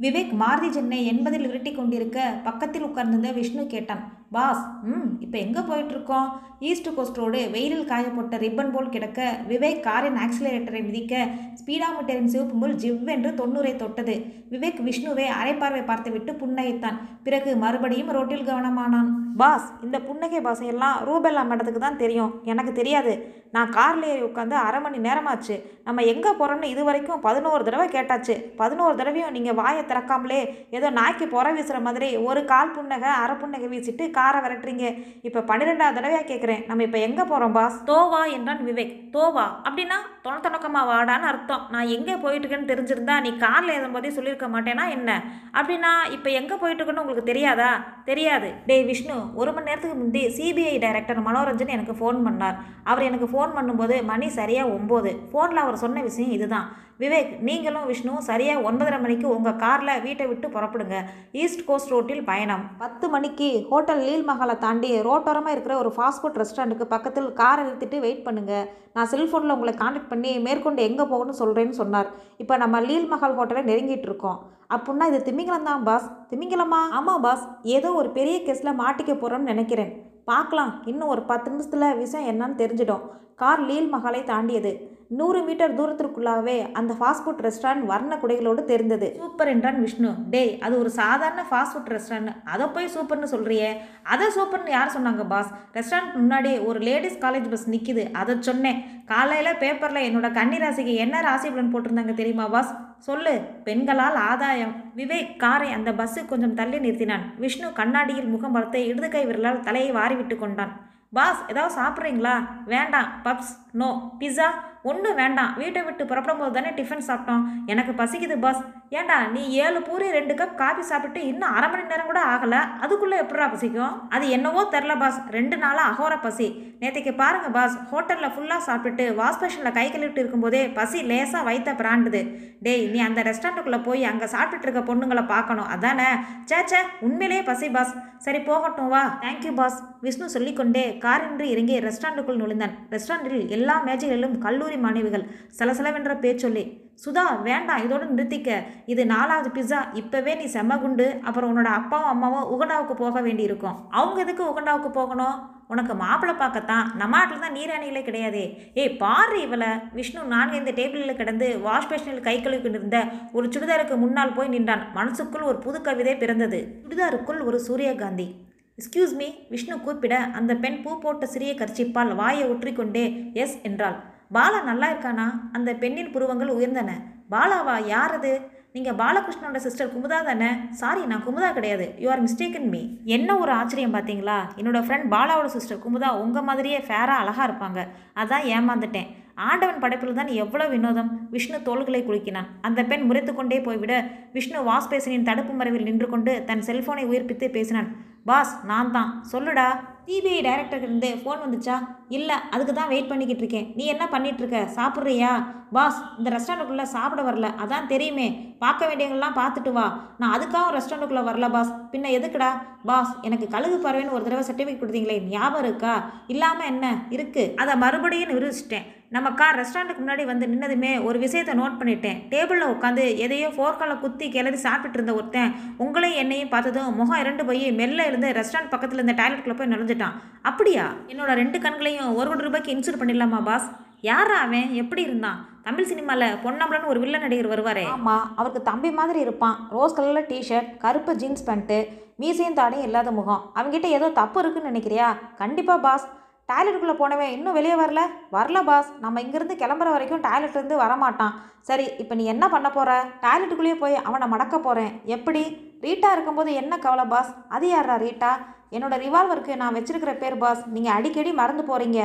விவேக் மாருதி சென்னை எண்பதில் விரட்டி கொண்டிருக்க பக்கத்தில் உட்கார்ந்திருந்த விஷ்ணு கேட்டான். பாஸ் ம் இப்போ எங்கே போயிட்டுருக்கோம்? ஈஸ்ட் கோஸ்ட் ரோடு வெயிலில் காயப்பட்ட ரிப்பன் போல் கிடக்க விவேக் காரின் ஆக்சிலரேட்டரை மிதிக்க ஸ்பீடாமீட்டரின் சிவப்பு முள் ஜிவ்வென்று தொண்ணூரை தொட்டது. விவேக் விஷ்ணுவை அரைப்பார்வை பார்த்துவிட்டு புன்னகைத்தான். பிறகு மறுபடியும் ரோட்டில் கவனமானான். பாஸ் இந்த புன்னகை பாசையெல்லாம் ரூபெல்லா மேடத்துக்கு தான் தெரியும். எனக்கு தெரியாது. நான் காரில் ஏறி உட்காந்து அரை மணி நேரமாச்சு. நம்ம எங்கே போகிறோம்னு இது வரைக்கும் பதினோரு தடவை கேட்டாச்சு. பதினோரு தடவையும் நீங்கள் வாயை திறக்காமலே ஏதோ நாய்க்கு புற வீசுகிற மாதிரி ஒரு கால் புன்னகை அரை புன்னகை வீசிட்டு காரை விரட்டுறீங்க. இப்போ பன்னிரெண்டாவது தடவையாக கேட்குறேன் நம்ம இப்போ எங்கே போகிறோம் பாஸ் தோவா என்றான் விவேக். தோவா அப்படின்னா தொணத்தொணக்கமாக வாடான்னு அர்த்தம். நான் எங்கே போயிட்டுருக்கேன்னு தெரிஞ்சிருந்தா நீ காரில் ஏதும்போதே சொல்லியிருக்க மாட்டேன்னா என்ன? அப்படின்னா இப்போ எங்கே போயிட்டுருக்குன்னு உங்களுக்கு தெரியாதா? தெரியாது. டேய் விஷ்ணு ஒரு மணி நேரத்துக்கு முந்தி சிபிஐ டைரக்டர் மனோரஞ்சன் எனக்கு ஃபோன் பண்ணார். அவர் எனக்கு ஃபோன் ஃபோன் பண்ணும்போது மணி சரியாக ஒம்பது. ஃபோனில் அவர் சொன்ன விஷயம் இதுதான். விவேக் நீங்களும் விஷ்ணுவும் சரியாக ஒன்பதரை மணிக்கு உங்கள் காரில் வீட்டை விட்டு புறப்படுங்க. ஈஸ்ட் கோஸ்ட் ரோட்டில் பயணம். பத்து மணிக்கு ஹோட்டல் லீல் மஹாலை தாண்டி ரோட்டோரமாக இருக்கிற ஒரு ஃபாஸ்ட் ஃபுட் ரெஸ்டாரண்ட்டுக்கு பக்கத்தில் காரை நிறுத்திட்டு வெயிட் பண்ணுங்கள் நான் செல்ஃபோனில் உங்களை காண்டாக்ட் பண்ணி மேற்கொண்டு எங்கே போகணும்னு சொல்கிறேன்னு சொன்னார். இப்போ நம்ம லீல் மஹால் ஹோட்டலை நெருங்கிட்டு இருக்கோம். அப்புடின்னா இது திமிங்கலம் தான் பாஸ் திமிங்கலமா? ஆமாம் பாஸ் ஏதோ ஒரு பெரிய கேஸில் மாட்டிக்க போகிறோம்னு நினைக்கிறேன். பார்க்கலாம். இன்னும் ஒரு பத்து நிமிஷத்தில் விஷயம் என்னன்னு தெரிஞ்சிடும். கார் லீல் மகாலை தாண்டியது. நூறு மீட்டர் தூரத்திற்குள்ளாகவே அந்த ஃபாஸ்ட் ஃபுட் ரெஸ்டாரண்ட் வர்ண குடைகளோடு தெரிந்தது. சூப்பர் என்றான் விஷ்ணு. டேய் அது ஒரு சாதாரண ஃபாஸ்ட் ஃபுட் ரெஸ்டாரண்ட் அதை போய் சூப்பர்னு சொல்கிறியே அதை சூப்பர்னு யார் சொன்னாங்க பாஸ் ரெஸ்டாரண்ட் முன்னாடி ஒரு லேடிஸ் காலேஜ் பஸ் நிற்கிது அதை சொன்னேன். காலையில் பேப்பரில் என்னோட கன்னி ராசிக்கு என்ன ராசி பலன் போட்டிருந்தாங்க தெரியுமா பாஸ் சொல்லு. பெண்களால் ஆதாயம். விவேக் காரை அந்த பஸ்ஸு கொஞ்சம் தள்ளி நிறுத்தினான். விஷ்ணு கண்ணாடியில் முகம் பார்த்து இடது கை விரலால் தலையை வாரி விட்டு கொண்டான். பாஸ் ஏதாவது சாப்பிட்றீங்களா? வேண்டாம். Puffs no. பிஸா ஒன்றும் வேண்டாம். வீட்டை விட்டு புறப்படும் போது தானே டிஃபன் சாப்பிட்டோம். எனக்கு பசிக்குது பாஸ். ஏண்டா நீ ஏழு பூரி ரெண்டு கப் காஃபி சாப்பிட்டு இன்னும் அரை மணி நேரம் கூட ஆகலை? அதுக்குள்ளே எப்படா பசிக்கும்? அது என்னவோ தெரில பாஸ் ரெண்டு நாளாக அகோர பசி. நேற்றுக்கு பாருங்கள் பாஸ் ஹோட்டலில் ஃபுல்லாக சாப்பிட்டுட்டு வாஷ் பேஷனில் கை கழுவிட்டு இருக்கும்போதே பசி லேசாக வைத்த பிராண்டுது. டேய் நீ அந்த ரெஸ்டாரண்ட்டுக்குள்ளே போய் அங்கே சாப்பிட்டுட்டு இருக்க பொண்ணுங்களை பார்க்கணும். அதானே? சேச்சே உண்மையிலேயே பசி பாஸ் சரி போகட்டும் வா. தேங்க்யூ பாஸ் விஷ்ணு சொல்லிக்கொண்டே காரின்றி இறங்கி ரெஸ்டாரண்ட்டுக்குள் நுழைந்தான். ரெஸ்டாரண்ட்டில் எல்லா மேஜைகளிலும் கல்லூரி மாணவிகள் சலசலவென்ற பேச்சொல்லி சுதா வேண்டாம் இதோடு நிறுத்திக்க. இது நாலாவது பிஸ்ஸா இப்போவே நீ செம்ம குண்டு. அப்புறம் உன்னோட அப்பாவும் அம்மாவும் உகண்டாவுக்கு போக வேண்டியிருக்கும். அவங்க எதுக்கு உகண்டாவுக்கு போகணும்? உனக்கு மாப்பிள்ளை பார்க்கத்தான். நம்ம ஆட்டில் தான் நீராணிகளே கிடையாதே. ஏய் பாரு இவளை. விஷ்ணு நான்கு இந்த டேபிளில் கிடந்து வாஷ் பேஷனில் கை கழுவி கொண்டிருந்த ஒரு சுடிதாருக்கு முன்னால் போய் நின்றான். மனசுக்குள் ஒரு புது கவிதை பிறந்தது. சுடிதாருக்குள் ஒரு சூரியகாந்தி. எஸ்கியூஸ் மீ விஷ்ணு கூப்பிட அந்த பெண் பூ போட்ட சிறிய கர்ச்சிப்பால் வாயை ஒற்றிக்கொண்டே எஸ் என்றாள். பாலா நல்லா இருக்கானா? அந்த பெண்ணின் புருவங்கள் உயர்ந்தன. பாலாவா யார் அது நீங்கள் பாலகிருஷ்ணனோட சிஸ்டர் குமுதா தானே? சாரி நான் குமுதா கிடையாது. யூ ஆர் மிஸ்டேக்கன் மீ என்ன ஒரு ஆச்சரியம் பார்த்தீங்களா? என்னோட ஃப்ரெண்ட் பாலாவோட சிஸ்டர் குமுதா உங்கள் மாதிரியே ஃபேராக அழகாக இருப்பாங்க. அதான் ஏமாந்துட்டேன். ஆண்டவன் படைப்பில் தான் எவ்வளோ வினோதம். விஷ்ணு தோள்களை குலுக்கினான். அந்த பெண் முறைத்து கொண்டே போய்விட விஷ்ணு வாஸ்பேசனின் தடுப்பு மறைவில் நின்று கொண்டு தன் செல்போனை உயிர்ப்பித்து பேசினான். பாஸ் நான் தான். சொல்லுடா. சிபிஐ டைரக்டர்கிட்ட ஃபோன் வந்துச்சா? இல்லை அதுக்கு தான் வெயிட் பண்ணிக்கிட்டு இருக்கேன். நீ என்ன பண்ணிகிட்ருக்க சாப்பிட்றியா? பாஸ் இந்த ரெஸ்டாரண்ட்டுக்குள்ளே சாப்பிட வரல. அதான் தெரியுமே. பார்க்க வேண்டியவங்களாம் பார்த்துட்டு வா. நான் அதுக்காக ரெஸ்டாரண்ட்டுக்குள்ளே வரல பாஸ். பின்ன எதுக்குடா? பாஸ் எனக்கு கழுகு பறவைன்னு ஒரு தடவை சர்டிஃபிகேட் கொடுத்தீங்களே ஞாபகம் இருக்கா? இல்லாமல் என்ன? இருக்குது அதை மறுபடியும் நிரூபிச்சிட்டேன். நம்ம கார் ரெஸ்டாரண்ட்டுக்கு முன்னாடி வந்து நின்னதுமே ஒரு விஷயத்தை நோட் பண்ணிட்டேன். டேபிளில் உட்காந்து எதையோ ஃபோர்க்கால குத்தி கிளறி சாப்பிட்டு இருந்த ஒருத்தன் உங்களையும் என்னையும் பார்த்ததும் முகம் இரண்டு போய் மெல்ல இருந்து ரெஸ்டாரண்ட் பக்கத்தில் இருந்த டாய்லெட்டுக்குள்ள போய் நுழைஞ்சிட்டான். அப்படியா? என்னோட ரெண்டு கண்களையும் ஒரு கோடி ரூபாய்க்கு இன்சூர் பண்ணிடலாமா பாஸ்? யாரா அவன்? எப்படி இருந்தான்? தமிழ் சினிமாவில் பொன்னம்பலன்னு ஒரு வில்ல நடிகர் வருவாரே. ஆமாம் அவருக்கு தம்பி மாதிரி இருப்பான். ரோஸ் கலரில் டிஷர்ட் கருப்பு ஜீன்ஸ் பேண்ட்டு மீசையும் தாடையும் இல்லாத முகம். அவங்ககிட்ட ஏதோ தப்பு இருக்குன்னு நினைக்கிறியா? கண்டிப்பாக பாஸ் டாய்லெட்டுக்குள்ளே போனவன் இன்னும் வெளியே வரல? வரல பாஸ் நம்ம இங்கேருந்து கிளம்புற வரைக்கும் டாய்லெட்லேருந்து வரமாட்டான். சரி இப்போ நீ என்ன பண்ண போகிற டாய்லெட்டுக்குள்ளேயே போய் அவனை மடக்க போகிறேன் எப்படி? ரீட்டா இருக்கும்போது என்ன கவலை பாஸ் அது யாரா ரீட்டா? என்னோட ரிவால்வருக்கு நான் வச்சுருக்கிற பேர் பாஸ் நீங்கள் அடிக்கடி மறந்து போகிறீங்க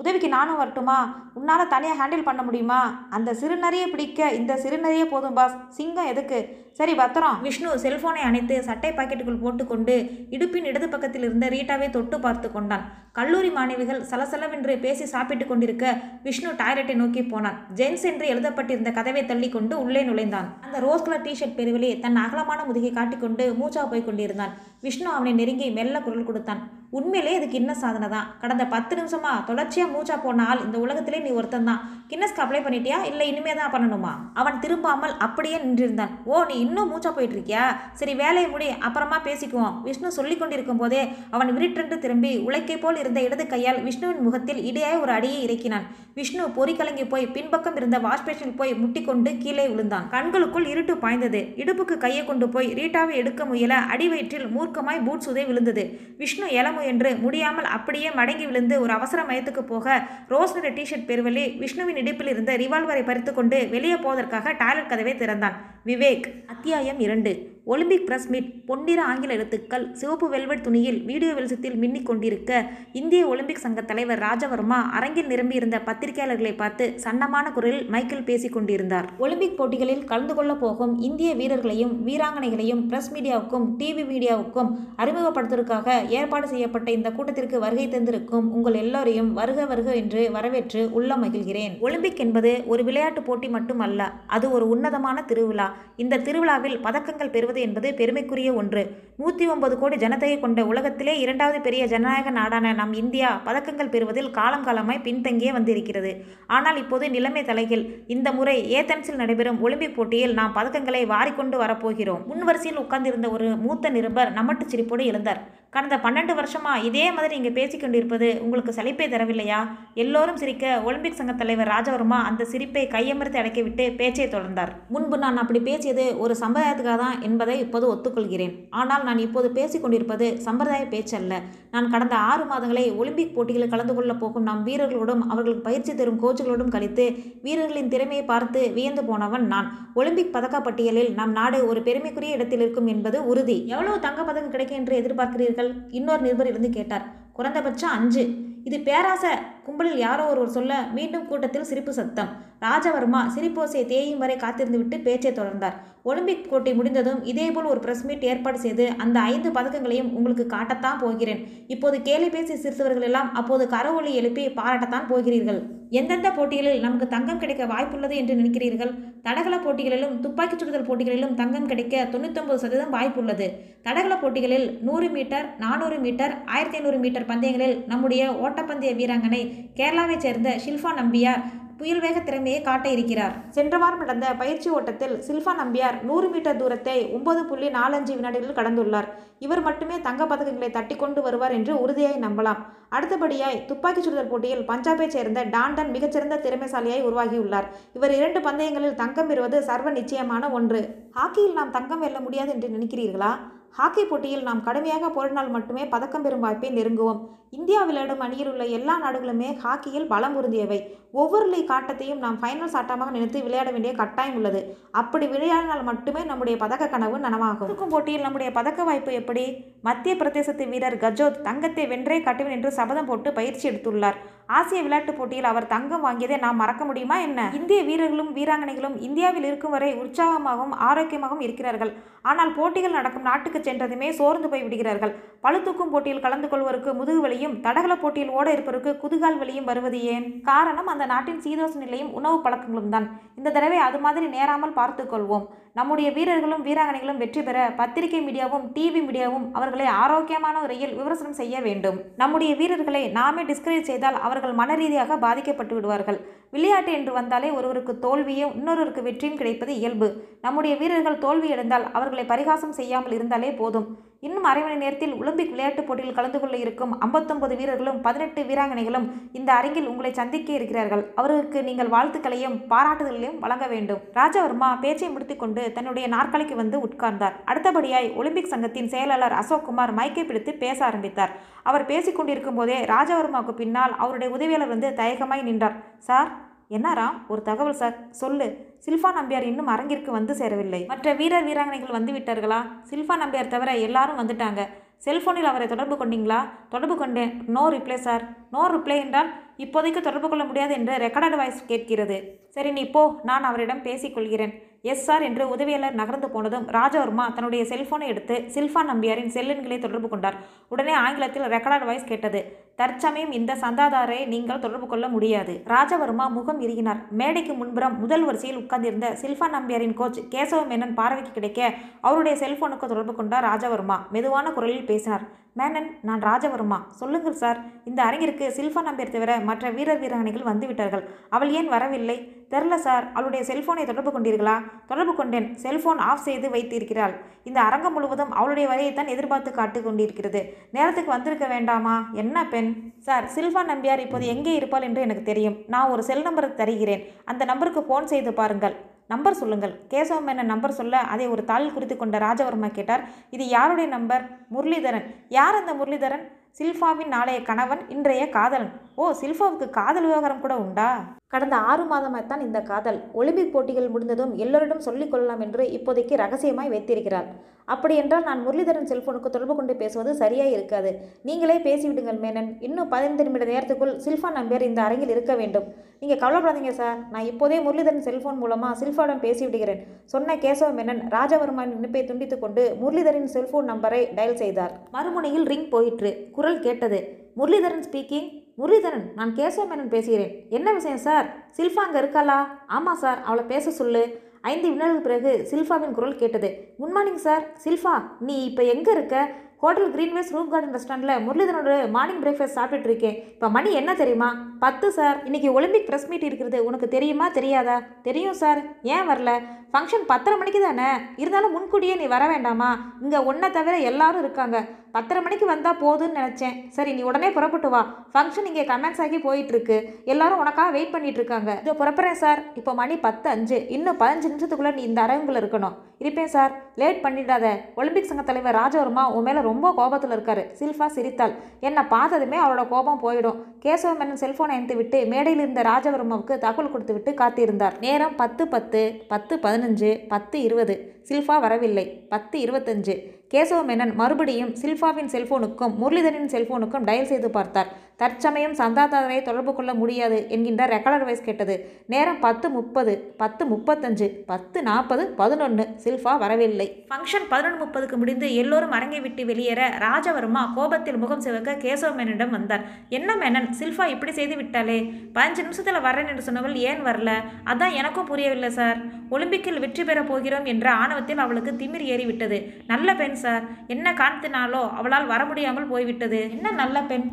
உதவிக்கு நானும் வரட்டுமா? உன்னால் தனியாக ஹேண்டில் பண்ண முடியுமா? அந்த சிறுநறியை பிடிக்க இந்த சிறுநறியே போதும் பாஸ் சிங்கம் எதுக்கு? சரி பத்திரம். விஷ்ணு செல்போனை அணைத்து சட்டை பாக்கெட்டுக்குள் போட்டுக்கொண்டு இடுப்பின் இடது பக்கத்தில் இருந்த ரீட்டாவை தொட்டு பார்த்து கொண்டான். கல்லூரி மாணவிகள் சலசலவென்று பேசி சாப்பிட்டு கொண்டிருக்க விஷ்ணு டாய்லெட்டை நோக்கி போனான். ஜென்ஸ் என்று எழுதப்பட்டிருந்த கதவை தள்ளி கொண்டு உள்ளே நுழைந்தான். அந்த ரோஸ் கலர் டிஷர்ட் பெருவிலே தன் அகலமான முதுகை காட்டிக்கொண்டு மூச்சா போய் கொண்டிருந்தான். விஷ்ணு அவனை நெருங்கி மெல்ல குரல் கொடுத்தான். உண்மையிலே இதுக்கு இன்ன சாதனை தான் கடந்த பத்து நிமிஷமா தொடர்ச்சியாக மூச்சா போன ஆள் இந்த உலகத்திலே நீ ஒருத்தன் தான். கின்னஸ்க்கு அப்ளை பண்ணிட்டியா? இல்லை இனிமே தான் பண்ணணுமா? அவன் திரும்பாமல் அப்படியே நின்றிருந்தான். ஓ நீ இன்னும் மூச்சா போயிட்டு இருக்கியா சரி வேலையை முடி அப்புறமா பேசிக்குவோம். விஷ்ணு சொல்லி கொண்டிருக்கும் போதே அவன் விரிட்டென்று திரும்பி உழைக்கை போல் இருந்த இடது கையால் விஷ்ணுவின் முகத்தில் இடையாய் ஒரு அடியை இறக்கினான். விஷ்ணு பொறி கலங்கி போய் பின்பக்கம் இருந்த வாஷ் பேஷனில் போய் முட்டிக்கொண்டு கீழே விழுந்தான். கண்களுக்குள் இருட்டு பாய்ந்தது. இடுப்புக்கு கையை கொண்டு போய் ரீட்டாவை எடுக்க முயல அடிவயிற்றில் மூர்க்கமாய் பூட்ஸ் உதை விழுந்தது. விஷ்ணு எழ முயன்று முடியாமல் அப்படியே மடங்கி விழுந்து ஒரு அவசர மயத்துக்கு போக ரோஸ் நிற டிஷர்ட் பெருவலி விஷ்ணுவின் இடுப்பில் இருந்த ரிவால்வரை பறித்துக்கொண்டு வெளியே போவதற்காக டாய்லெட் கதவை திறந்தான். விவேக் அத்தியாயம் இரண்டு. ஒலிம்பிக் பிரஸ் மீட் பொன்னிற ஆங்கில எழுத்துக்கள் சிவப்பு வெல்வெட் துணியில் வீடியோ வெளிச்சத்தில் மின்னிக் கொண்டிருக்க இந்திய ஒலிம்பிக் சங்க தலைவர் ராஜவர்மா அரங்கில் நிரம்பியிருந்த பத்திரிகையாளர்களை பார்த்து சன்னமான குரலில் மைக்கேல் பேசிக் கொண்டிருந்தார். ஒலிம்பிக் போட்டிகளில் கலந்து கொள்ளப் போகும் இந்திய வீரர்களையும் வீராங்கனைகளையும் பிரஸ் மீடியாவுக்கும் டிவி மீடியாவுக்கும் அறிமுகப்படுத்துவதற்காக ஏற்பாடு செய்யப்பட்ட இந்த கூட்டத்திற்கு வருகை தந்திருக்கும் உங்கள் எல்லோரையும் வருக வருக என்று வரவேற்று உள்ளம் மகிழ்கிறேன். ஒலிம்பிக் என்பது ஒரு விளையாட்டு போட்டி மட்டுமல்ல அது ஒரு உன்னதமான திருவிழா. இந்த திருவிழாவில் பதக்கங்கள் பெறுவது என்பது பெருமைக்குரிய ஒன்று. நூற்றி ஒன்பது கோடி ஜனத்தொகை கொண்ட உலகத்திலே இரண்டாவது பெரிய ஜனநாயக நாடான நம் இந்தியா பதக்கங்கள் பெறுவதில் காலம் காலமாய் பின்தங்கியே வந்திருக்கிறது. ஆனால் இப்போது நிலைமை தலைகள் இந்த முறை ஏதென்ஸில் நடைபெறும் ஒலிம்பிக் போட்டியில் நாம் பதக்கங்களை வாரிக்கொண்டு வரப்போகிறோம். முன்வரிசையில் உட்கார்ந்திருந்த ஒரு மூத்த நிருபர் நமட்டு சிரிப்போடு எழுந்தார். கடந்த பன்னெண்டு வருஷமா இதே மாதிரி நீங்கள் பேசிக்கொண்டிருப்பது உங்களுக்கு சலிப்பை தரவில்லையா? எல்லோரும் சிரிக்க ஒலிம்பிக் சங்க தலைவர் ராஜவர்மா அந்த சிரிப்பை கையமர்த்தி அடக்கிவிட்டு பேச்சை தொடர்ந்தார். முன்பு நான் அப்படி பேசியது ஒரு சம்பிரதாயத்துக்காக தான் என்பதை இப்போது ஒத்துக்கொள்கிறேன். ஆனால் நான் இப்போது பேசிக்கொண்டிருப்பது சம்பிரதாய பேச்சல்ல. நான் கடந்த ஆறு மாதங்களை ஒலிம்பிக் போட்டிகளில் கலந்து கொள்ளப் போகும் நம் வீரர்களோடும் அவர்களுக்கு பயிற்சி தரும் கோச்சுகளோடும் கழித்து வீரர்களின் திறமையை பார்த்து வியந்து போனவன் நான். ஒலிம்பிக் பதக்க பட்டியலில் நம் நாடு ஒரு பெருமைக்குரிய இடத்தில் இருக்கும் என்பது உறுதி. எவ்வளவு தங்க பதக்கம் கிடைக்கும் என்று எதிர்பார்க்கிறீர்கள்? இன்னொரு நிருபர் இருந்து கேட்டார். குறைந்தபட்சம் அஞ்சு. இது பேராச. கும்பலில் யாரோ ஒருவர் சொல்ல மீண்டும் கூட்டத்தில் சிரிப்பு சத்தம். ராஜவர்மா சிரிப்போசை தேயும் வரை காத்திருந்துவிட்டு பேச்சை தொடர்ந்தார். ஒலிம்பிக் போட்டி முடிந்ததும் இதேபோல் ஒரு பிரஸ் மீட் ஏற்பாடு செய்து அந்த ஐந்து பதக்கங்களையும் உங்களுக்கு காட்டத்தான் போகிறேன். இப்போது கேலி பேசி சிரித்தவர்கள் எல்லாம் அப்போது கரவொலி எழுப்பி பாராட்டத்தான் போகிறீர்கள். எந்தெந்த போட்டிகளில் நமக்கு தங்கம் கிடைக்க வாய்ப்புள்ளது என்று நினைக்கிறீர்கள்? தடகள போட்டிகளிலும் துப்பாக்கிச் சுடுதல் போட்டிகளிலும் தங்கம் கிடைக்க தொண்ணூத்தொன்பது சதவீதம் வாய்ப்புள்ளது. தடகள போட்டிகளில் நூறு மீட்டர் நானூறு மீட்டர் ஆயிரத்தி ஐநூறு மீட்டர் பந்தயங்களில் நம்முடைய ஓட்டப்பந்தய வீராங்கனை கேரளாவைச் சேர்ந்த ஷில்ஃபா நம்பியார் புயல் வேக திறமையை காட்ட இருக்கிறார். சென்ற வாரம் நடந்த பயிற்சி ஓட்டத்தில் சில்ஃபா நம்பியார் நூறு மீட்டர் தூரத்தை ஒன்பது புள்ளி நாலஞ்சு வினாடிகளில் கடந்துள்ளார். இவர் மட்டுமே தங்க பதக்கங்களை தட்டி கொண்டு வருவார் என்று உறுதியாய் நம்பலாம். அடுத்தபடியாய் துப்பாக்கிச் சுடுதல் போட்டியில் பஞ்சாபைச் சேர்ந்த டாண்டன் மிகச்சிறந்த திறமைசாலியாய் உருவாகியுள்ளார். இவர் இரண்டு பந்தயங்களில் தங்கம் பெறுவது சர்வ நிச்சயமான ஒன்று. ஹாக்கியில் நாம் தங்கம் வெல்ல முடியாது என்று நினைக்கிறீர்களா? ஹாக்கி போட்டியில் நாம் கடுமையாக போரினால் மட்டுமே பதக்கம் பெறும் வாய்ப்பை நெருங்குவோம். இந்தியா விளையாடும் அணியில் உள்ள எல்லா நாடுகளுமே ஹாக்கியில் பலம் உறுதியவை. ஒவ்வொரு லீக் ஆட்டத்தையும் நாம் ஃபைனல்ஸ் ஆட்டமாக நினைத்து விளையாட வேண்டிய கட்டாயம் உள்ளது. அப்படி விளையாடினால் மட்டுமே நம்முடைய பதக்க கனவு நனவாகும். இருக்கும் போட்டியில் நம்முடைய பதக்க வாய்ப்பு எப்படி? மத்திய பிரதேசத்து வீரர் கஜோத் தங்கத்தை வென்றே கட்டுவேன் என்று சபதம் போட்டு பயிற்சி எடுத்துள்ளார். ஆசிய விளையாட்டுப் போட்டியில் அவர் தங்கம் வாங்கியதை நாம் மறக்க முடியுமா என்ன? இந்திய வீரர்களும் வீராங்கனைகளும் இந்தியாவில் இருக்கும் வரை உற்சாகமாகவும் ஆரோக்கியமாகவும் இருக்கிறார்கள். ஆனால் போட்டிகள் நடக்கும் நாட்டுக்கு சென்றதுமே சோர்ந்து போய் விடுகிறார்கள். பழுத்தூக்கும் போட்டியில் கலந்து கொள்வோருக்கு முதுகு வலியும் தடகள போட்டியில் ஓட இருப்பவருக்கு குதுகால் வலியும் வருவது ஏன்? காரணம் அந்த நாட்டின் சீதோஷ நிலையும் உணவு பழக்கங்களும் தான். இந்த தடவை அது மாதிரி நேராமல் பார்த்து கொள்வோம். நம்முடைய வீரர்களும் வீராங்கனைகளும் வெற்றி பெற பத்திரிகை மீடியாவும் டிவி மீடியாவும் அவர்களை ஆரோக்கியமான முறையில் விமர்சனம் செய்ய வேண்டும். நம்முடைய வீரர்களை நாமே டிஸ்கரேஜ் செய்தால் அவர்கள் மன ரீதியாக பாதிக்கப்பட்டு விடுவார்கள். விளையாட்டு என்று வந்தாலே ஒருவருக்கு தோல்வியும் இன்னொருவருக்கு வெற்றியும் கிடைப்பது இயல்பு. நம்முடைய வீரர்கள் தோல்வி அடைந்தால் அவர்களை பரிகாசம் செய்யாமல் இருந்தாலே போதும். இன்னும் அரை மணி நேரத்தில் ஒலிம்பிக் விளையாட்டுப் போட்டியில் கலந்து கொள்ள இருக்கும் ஐம்பத்தொன்பது வீரர்களும் பதினெட்டு வீராங்கனைகளும் இந்த அரங்கில் உங்களை சந்திக்க இருக்கிறார்கள். அவர்களுக்கு நீங்கள் வாழ்த்துக்களையும் பாராட்டுதலையும் வழங்க வேண்டும். ராஜவர்மா பேச்சை முடித்துக்கொண்டு தன்னுடைய நாற்காலிக்கு வந்து உட்கார்ந்தார். அடுத்தபடியாய் ஒலிம்பிக் சங்கத்தின் செயலாளர் அசோக் குமார் மைக்கை பிடித்து பேச ஆரம்பித்தார். அவர் பேசிக்கொண்டிருக்கும் போதே ராஜவர்மாவுக்கு பின்னால் அவருடைய உதவியாளர் வந்து தயக்கமாய் நின்றார். சார்? என்ன ராம் ஒரு தகவல் சார் சொல்லு. சில்ஃபா நம்பியார் இன்னும் அரங்கிற்கு வந்து சேரவில்லை. மற்ற வீரர் வீராங்கனைகள் வந்து விட்டார்களா? சில்ஃபா நம்பியார் தவிர எல்லாரும் வந்துட்டாங்க. செல்போனில் அவரை தொடர்பு கொண்டீங்களா? தொடர்பு கொண்டேன். No reply sir. No reply என்றால் இப்போதைக்கு தொடர்பு கொள்ள முடியாது என்று ரெக்கார்டட் வாய்ஸ் கேட்கிறது. சரி நீ போ. நான் அவரிடம் பேசிக்கொள்கிறேன் எஸ் சார் என்று உதவியாளர் நகர்ந்து போனதும் ராஜவர்மா தன்னுடைய செல்போனை எடுத்து சில்ஃபான் நம்பியாரின் செல்லெண்களை தொடர்பு கொண்டார். உடனே ஆங்கிலத்தில் ரெக்கார்ட் வாய்ஸ் கேட்டது. தற்சமயம் இந்த சந்தாதாரை நீங்கள் தொடர்பு கொள்ள முடியாது. ராஜவர்மா முகம் இறுகினார். மேடைக்கு முன்புறம் முதல் வரிசையில் உட்கார்ந்திருந்த சில்ஃபான் நம்பியாரின் கோச் கேசவ மேனன் பார்வைக்கு கிடைக்க அவருடைய செல்போனுக்கு தொடர்பு கொண்டார் ராஜவர்மா. மெதுவான குரலில் பேசினார். மேனன் நான் ராஜவர்மா. சொல்லுங்கள் சார். இந்த அரங்கிற்கு சில்ஃபான் நம்பியர் தவிர மற்ற வீரர் வீராணிகள் வந்துவிட்டார்கள். அவள் ஏன் வரவில்லை? தெரில சார். அவளுடைய செல்போனை தொடர்பு கொண்டீர்களா? தொடர்பு கொண்டேன். செல்போன் ஆஃப் செய்து வைத்திருக்கிறாள். இந்த அரங்கம் முழுவதும் அவளுடைய வரையைத்தான் எதிர்பார்த்து காட்டு கொண்டிருக்கிறது. நேரத்துக்கு வந்திருக்க வேண்டாமா? என்ன பெண்? சார் சில்வா நம்பியார் இப்போது எங்கே இருப்பாள் என்று எனக்கு தெரியும். நான் ஒரு செல் நம்பர் தருகிறேன். அந்த நம்பருக்கு ஃபோன் செய்து பாருங்கள். நம்பர் சொல்லுங்கள். கேசவ மேனன் நம்பர் சொல்ல அதை ஒரு தாளில் குறித்து கொண்ட ராஜவர்மா கேட்டார். இது யாருடைய நம்பர்? முரளிதரன். யார் அந்த முரளிதரன்? சில்ஃபாவின் நாளைய கணவன் இன்றைய காதலன். ஓ சில்ஃபாவுக்கு காதல் விவகாரம் கூட உண்டா? கடந்த ஆறு மாதமாகத்தான் இந்த காதல் ஒலிம்பிக் போட்டிகள் முடிந்ததும் எல்லோரிடம் சொல்லிக் கொள்ளலாம் என்று இப்போதைக்கு ரகசியமாய் வைத்திருக்கிறார். அப்படியென்றால் நான் முரளிதரன் செல்போனுக்கு தொடர்பு கொண்டு பேசுவது சரியாக இருக்காது. நீங்களே பேசிவிடுங்கள் மேனன். இன்னும் பதினைந்து நிமிட நேரத்துக்குள் சில்ஃபான் நம்பியார் இந்த அரங்கில் இருக்க வேண்டும். நீங்கள் கவலைப்படாதீங்க சார். நான் இப்போதே முரளிதரன் செல்போன் மூலமாக சில்ஃபாவுடன் பேசிவிடுகிறேன். சொன்ன கேசவ மேனன் ராஜவர்மாவின் இணைப்பை துண்டித்துக் கொண்டு முரளிதரின் செல்போன் நம்பரை டயல் செய்தார். மறுமுனையில் ரிங் போயிற்று. குரல் கேட்டது. முரளிதரன் ஸ்பீக்கிங். முரளிதரன் நான் கேசவமேனன் பேசுகிறேன். என்ன விஷயம் சார்? சில்ஃபா அங்கே இருக்காளா? ஆமாம் சார். அவளை பேச சொல்லு. ஐந்து வினாளுக்கு பிறகு சில்ஃபாவின் குரல் கேட்டது. Good morning sir. சில்ஃபா நீ இப்போ எங்கே இருக்க? ஹோட்டல் கிரீன்வேஸ் ரூப் கார்டன் ரெஸ்டாரண்ட்டில் முரளிதரனோட மார்னிங் பிரேக்ஃபாஸ்ட் சாப்பிட்டுட்டு இருக்கேன். இப்போ மணி என்ன தெரியுமா? பத்து சார். இன்னைக்கு ஒலிம்பிக் ப்ரெஸ் மீட் இருக்கிறது. உனக்கு தெரியுமா தெரியாதா? தெரியும் சார். ஏன் வரல? ஃபங்க்ஷன் பத்தரை மணிக்கு தானே? இருந்தாலும் முன்கூட்டியே நீ வர வேண்டாமா? இங்கே ஒன்றை தவிர எல்லாரும் இருக்காங்க. பத்தரை மணிக்கு வந்தால் போதுன்னு நினச்சேன். சரி நீ உடனே புறப்பட்டு வா. ஃபங்க்ஷன் இங்கே கமெண்ட்ஸ் ஆகி போயிட்டுருக்கு. எல்லாரும் உனக்காக வெயிட் பண்ணிட்டு இருக்காங்க. இதோ புறப்புறேன் சார் இப்போ மணி பத்து அஞ்சு. இன்னும் பதினஞ்சு நிமிஷத்துக்குள்ளே நீ இந்த அரங்குல இருக்கணும். இருப்பேன் சார் லேட் பண்ணிடாத. ஒலிம்பிக் சங்க தலைவர் ராஜவர்மா உன் மேலே ரொம்ப கோபத்தில் இருக்காரு. சில்ஃபா சிரித்தாள். என்னை பார்த்ததுமே அவரோட கோபம் போயிடும். கேசவ மேனன் செல்ஃபோனை எடுத்து விட்டு மேடையில் இருந்த ராஜவர்மாவுக்கு தகவல் கொடுத்து விட்டு காத்திருந்தார். நேரம் பத்து பத்து பத்து பதினஞ்சு பத்து இருபது. சில்ஃபா வரவில்லை. பத்து இருபத்தஞ்சு. கேசவ மேனன் மறுபடியும் சில்ஃபாவின் செல்போனுக்கும் முரளிதரின் செல்போனுக்கும் டயல் செய்து பார்த்தார். தற்சமயம் சந்தாதாரரை தொடர்பு கொள்ள முடியாது என்கின்ற ரெக்கார்டர் வாய்ஸ் கேட்டது. நேரம் பத்து முப்பது பத்து முப்பத்தஞ்சு பத்து நாற்பது பதினொன்று சில்ஃபா வரவில்லை. ஃபங்க்ஷன் பதினொன்று முப்பதுக்கு முடிந்து எல்லோரும் அரங்கை விட்டு வெளியேற ராஜவர்மா கோபத்தில் முகம் சிவக்க கேசவ மேனனிடம் வந்தார். என்ன மேனன்? சில்ஃபா இப்படி செய்து விட்டாலே பதினஞ்சு நிமிஷத்தில் வரேன் என்று சொன்னவள் ஏன் வரல? அதான் எனக்கும் புரியவில்லை சார். ஒலிம்பிக்கில் வெற்றி பெறப் போகிறோம் என்ற ஆணவத்தில் அவளுக்கு திமிர் ஏறிவிட்டது நல்ல பெண் சார். என்ன காரணத்தினாலோ அவளால் வர முடியாமல் போய்விட்டது. என்ன நல்ல பெண்?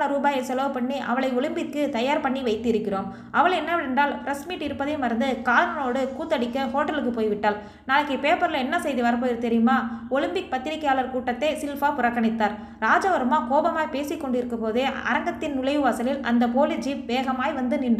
லட்சக்கணக்கான ரூபாயை செலவு பண்ணி அவளை ஒலிம்பிற்கு தயார் பண்ணி வைத்திருக்கிறோம். அவள் என்னவென்றால் ப்ரெஸ் மீட் இருப்பதை மறந்து காலனோடு கூத்தடிக்க ஹோட்டலுக்கு போய்விட்டாள். நாளைக்கு பேப்பரில் என்ன செய்தி வரப்போகுது தெரியுமா? ஒலிம்பிக் பத்திரிகையாளர் கூட்டத்தை சில்ஃபா புறக்கணித்தார். ராஜவர்மா கோபமாய் பேசிக் கொண்டிருக்கும் போதே அரங்கத்தின் நுழைவு வாசலில் அந்த போலி ஜீப் வேகமாய் வந்து நின்று